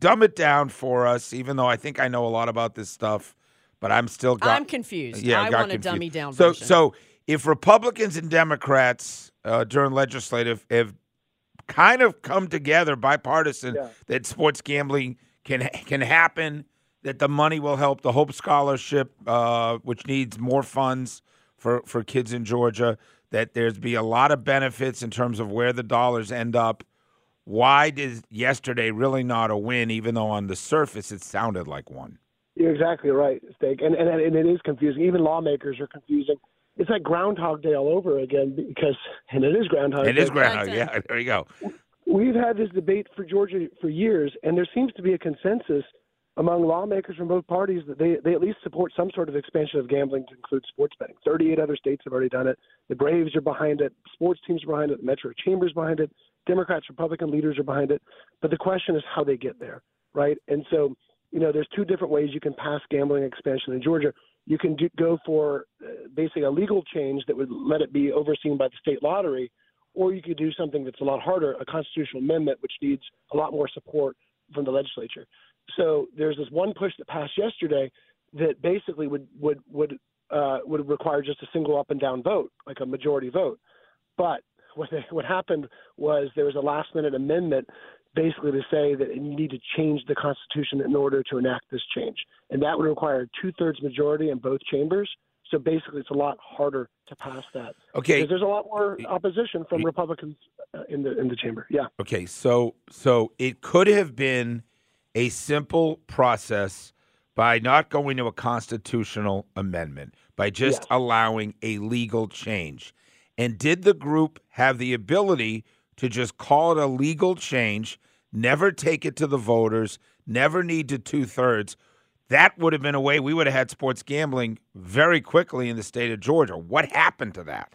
dumb it down for us, even though I think I know a lot about this stuff, but I'm still. Got, I'm confused. Yeah, I got want a confused. dummy down So, version. so if Republicans and Democrats uh, during legislative have kind of come together, bipartisan, Yeah. that sports gambling can can happen, that the money will help the Hope Scholarship, uh, which needs more funds for for kids in Georgia. That there's be a lot of benefits in terms of where the dollars end up. Why did yesterday really not a win, even though on the surface it sounded like one? You're exactly right, Steak. And, and and it is confusing. Even lawmakers are confusing. It's like Groundhog Day all over again because, and it is Groundhog It Day. is ground. Content. Yeah, there you go. We've had this debate for Georgia for years, and there seems to be a consensus among lawmakers from both parties that they, they at least support some sort of expansion of gambling to include sports betting. 38 other states have already done it. The Braves are behind it. Sports teams are behind it. The Metro Chamber's behind it. Democrats, Republican leaders are behind it. But the question is how they get there, right? And so, you know, there's two different ways you can pass gambling expansion in Georgia. You can do, go for uh, basically a legal change that would let it be overseen by the state lottery, or you could do something that's a lot harder, a constitutional amendment, which needs a lot more support from the legislature. So there's this one push that passed yesterday that basically would would would uh, would require just a single up and down vote, like a majority vote. But what they, what happened was there was a last minute amendment basically to say that you need to change the Constitution in order to enact this change, and that would require a two thirds majority in both chambers. So basically, it's a lot harder to pass that. Okay. Because there's a lot more opposition from Republicans uh, in the in the chamber. Yeah. Okay, so so it could have been a simple process by not going to a constitutional amendment, by just Yes. allowing a legal change. And did the group have the ability to just call it a legal change, never take it to the voters, never need to two thirds? That would have been a way we would have had sports gambling very quickly in the state of Georgia. What happened to that?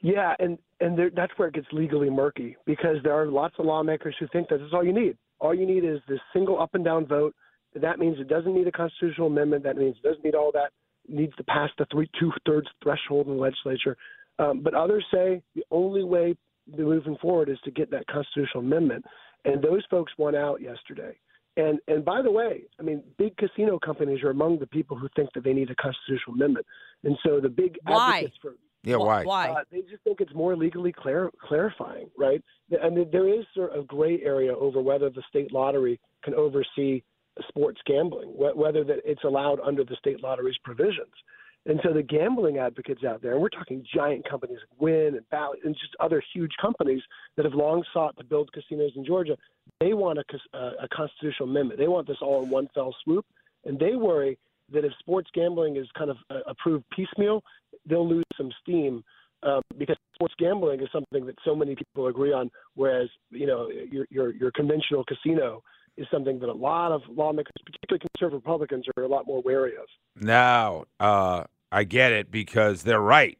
Yeah, and and there, that's where it gets legally murky because there are lots of lawmakers who think that this is all you need. All you need is this single up and down vote. That means it doesn't need a constitutional amendment. That means it doesn't need all that. It needs to pass the three two thirds threshold in the legislature. Um, but others say the only way moving forward is to get that constitutional amendment, and those folks won out yesterday. And and by the way, I mean, big casino companies are among the people who think that they need a constitutional amendment, and so the big Why? advocates for Yeah, why? Why? uh, they just think it's more legally clar- clarifying, right? I mean, there is sort of a gray area over whether the state lottery can oversee sports gambling, wh- whether that it's allowed under the state lottery's provisions. And so the gambling advocates out there, and we're talking giant companies like Wynn and Bally and just other huge companies that have long sought to build casinos in Georgia, they want a, uh, a constitutional amendment. They want this all in one fell swoop, and they worry that if sports gambling is kind of uh, approved piecemeal, they'll lose some steam um, because sports gambling is something that so many people agree on, whereas you know your your, your conventional casino is something that a lot of lawmakers, particularly conservative Republicans, are a lot more wary of. Now, uh, I get it because they're right.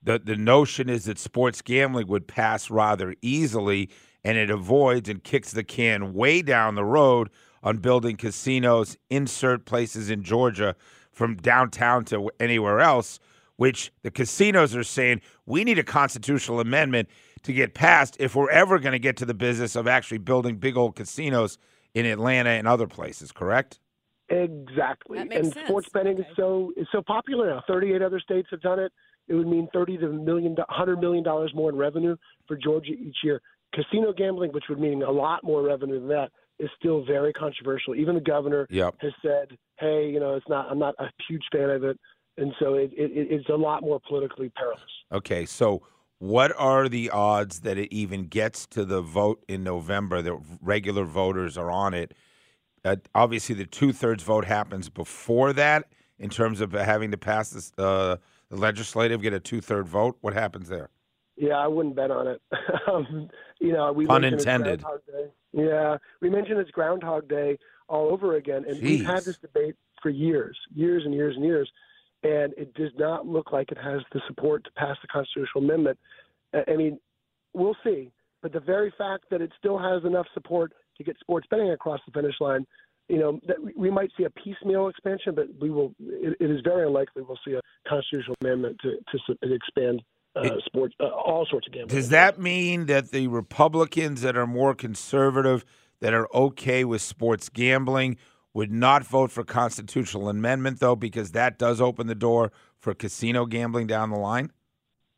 The the notion is that sports gambling would pass rather easily and it avoids and kicks the can way down the road on building casinos, insert places in Georgia from downtown to anywhere else, which the casinos are saying we need a constitutional amendment to get passed if we're ever going to get to the business of actually building big old casinos in Atlanta and other places, correct? Exactly. That makes and sense. sports betting Okay. is so is so popular now. Thirty-eight other states have done it. It would mean thirty to million, hundred million dollars more in revenue for Georgia each year. Casino gambling, which would mean a lot more revenue than that, is still very controversial. Even the governor Yep. has said, "Hey, you know, it's not. I'm not a huge fan of it." And so it, it, it's a lot more politically perilous. Okay, so what are the odds that it even gets to the vote in November? That regular voters are on it. Uh, obviously, the two thirds vote happens before that in terms of having to pass this, uh, the legislative, get a two third vote. What happens there? Yeah, I wouldn't bet on it. um, you know, we Pun intended. Yeah, we mentioned it's Groundhog Day all over again, and we've had this debate for years, years and years and years, and it does not look like it has the support to pass the constitutional amendment. I mean, we'll see, but the very fact that it still has enough support to get sports betting across the finish line. You know that we- might see a piecemeal expansion, but we will. It, it is very unlikely we'll see a constitutional amendment to to, expand uh, sports, uh, all sorts of gambling. Does that mean that the Republicans that are more conservative that are okay with sports gambling. Would not vote for constitutional amendment though, because that does open the door for casino gambling down the line.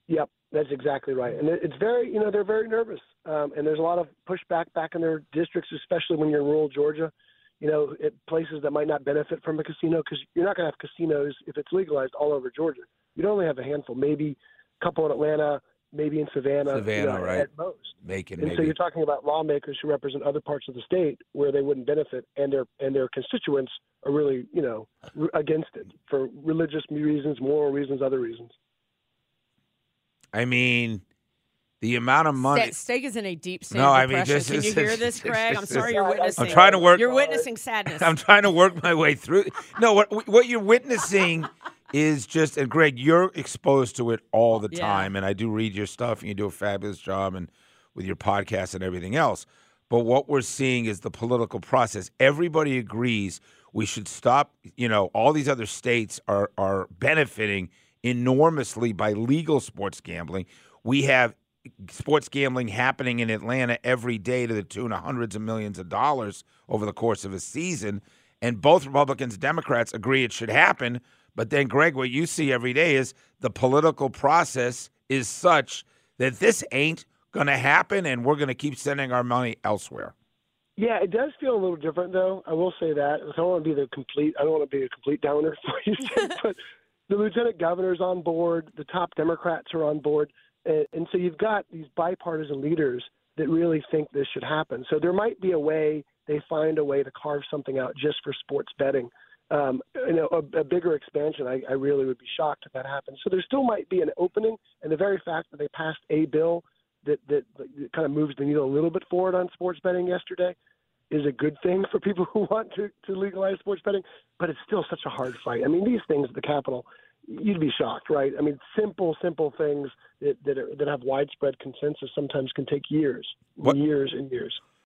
Yep, that's exactly right. And it's very, you know, they're very nervous. Um, and there's a lot of pushback back in their districts, especially when you're in rural Georgia. You know, at places that might not benefit from a casino because you're not going to have casinos if it's legalized all over Georgia. You'd only have a handful, maybe a couple in Atlanta, maybe in Savannah, Savannah, you know, right? At most. Macon, And maybe. so you're talking about lawmakers who represent other parts of the state where they wouldn't benefit, and their and their constituents are really, you know, r- against it for religious reasons, moral reasons, other reasons. I mean, the amount of money. Ste- Steak is in a deep state No, I mean, this Can you hear this this, is- Craig? I'm sorry you're witnessing. I'm trying to work- You're witnessing sadness. I'm trying to work my way through. No, what what you're witnessing is just, and Greg, you're exposed to it all the Yeah. time, and I do read your stuff, and you do a fabulous job, and with your podcast and everything else. But what we're seeing is the political process. Everybody agrees we should stop. You know, all these other states are are benefiting enormously by legal sports gambling. We have sports gambling happening in Atlanta every day to the tune of hundreds of millions of dollars over the course of a season. And both Republicans and Democrats agree it should happen. But then, Greg, what you see every day is the political process is such that this ain't going to happen, and we're going to keep sending our money elsewhere. Yeah, it does feel a little different, though. I will say that. I don't want to be the complete. I don't want to be a complete downer for you, but the lieutenant governor's on board. The top Democrats are on board, and, and so you've got these bipartisan leaders that really think this should happen. So there might be a way they find a way to carve something out just for sports betting. Um, you know, a, a bigger expansion. I, I really would be shocked if that happens. So there still might be an opening, and the very fact that they passed a bill that, that that kind of moves the needle a little bit forward on sports betting yesterday is a good thing for people who want to, to legalize sports betting, but it's still such a hard fight. I mean, these things at the Capitol, you'd be shocked, right? I mean, simple, simple things that that, are, that have widespread consensus sometimes can take years, What- years and years.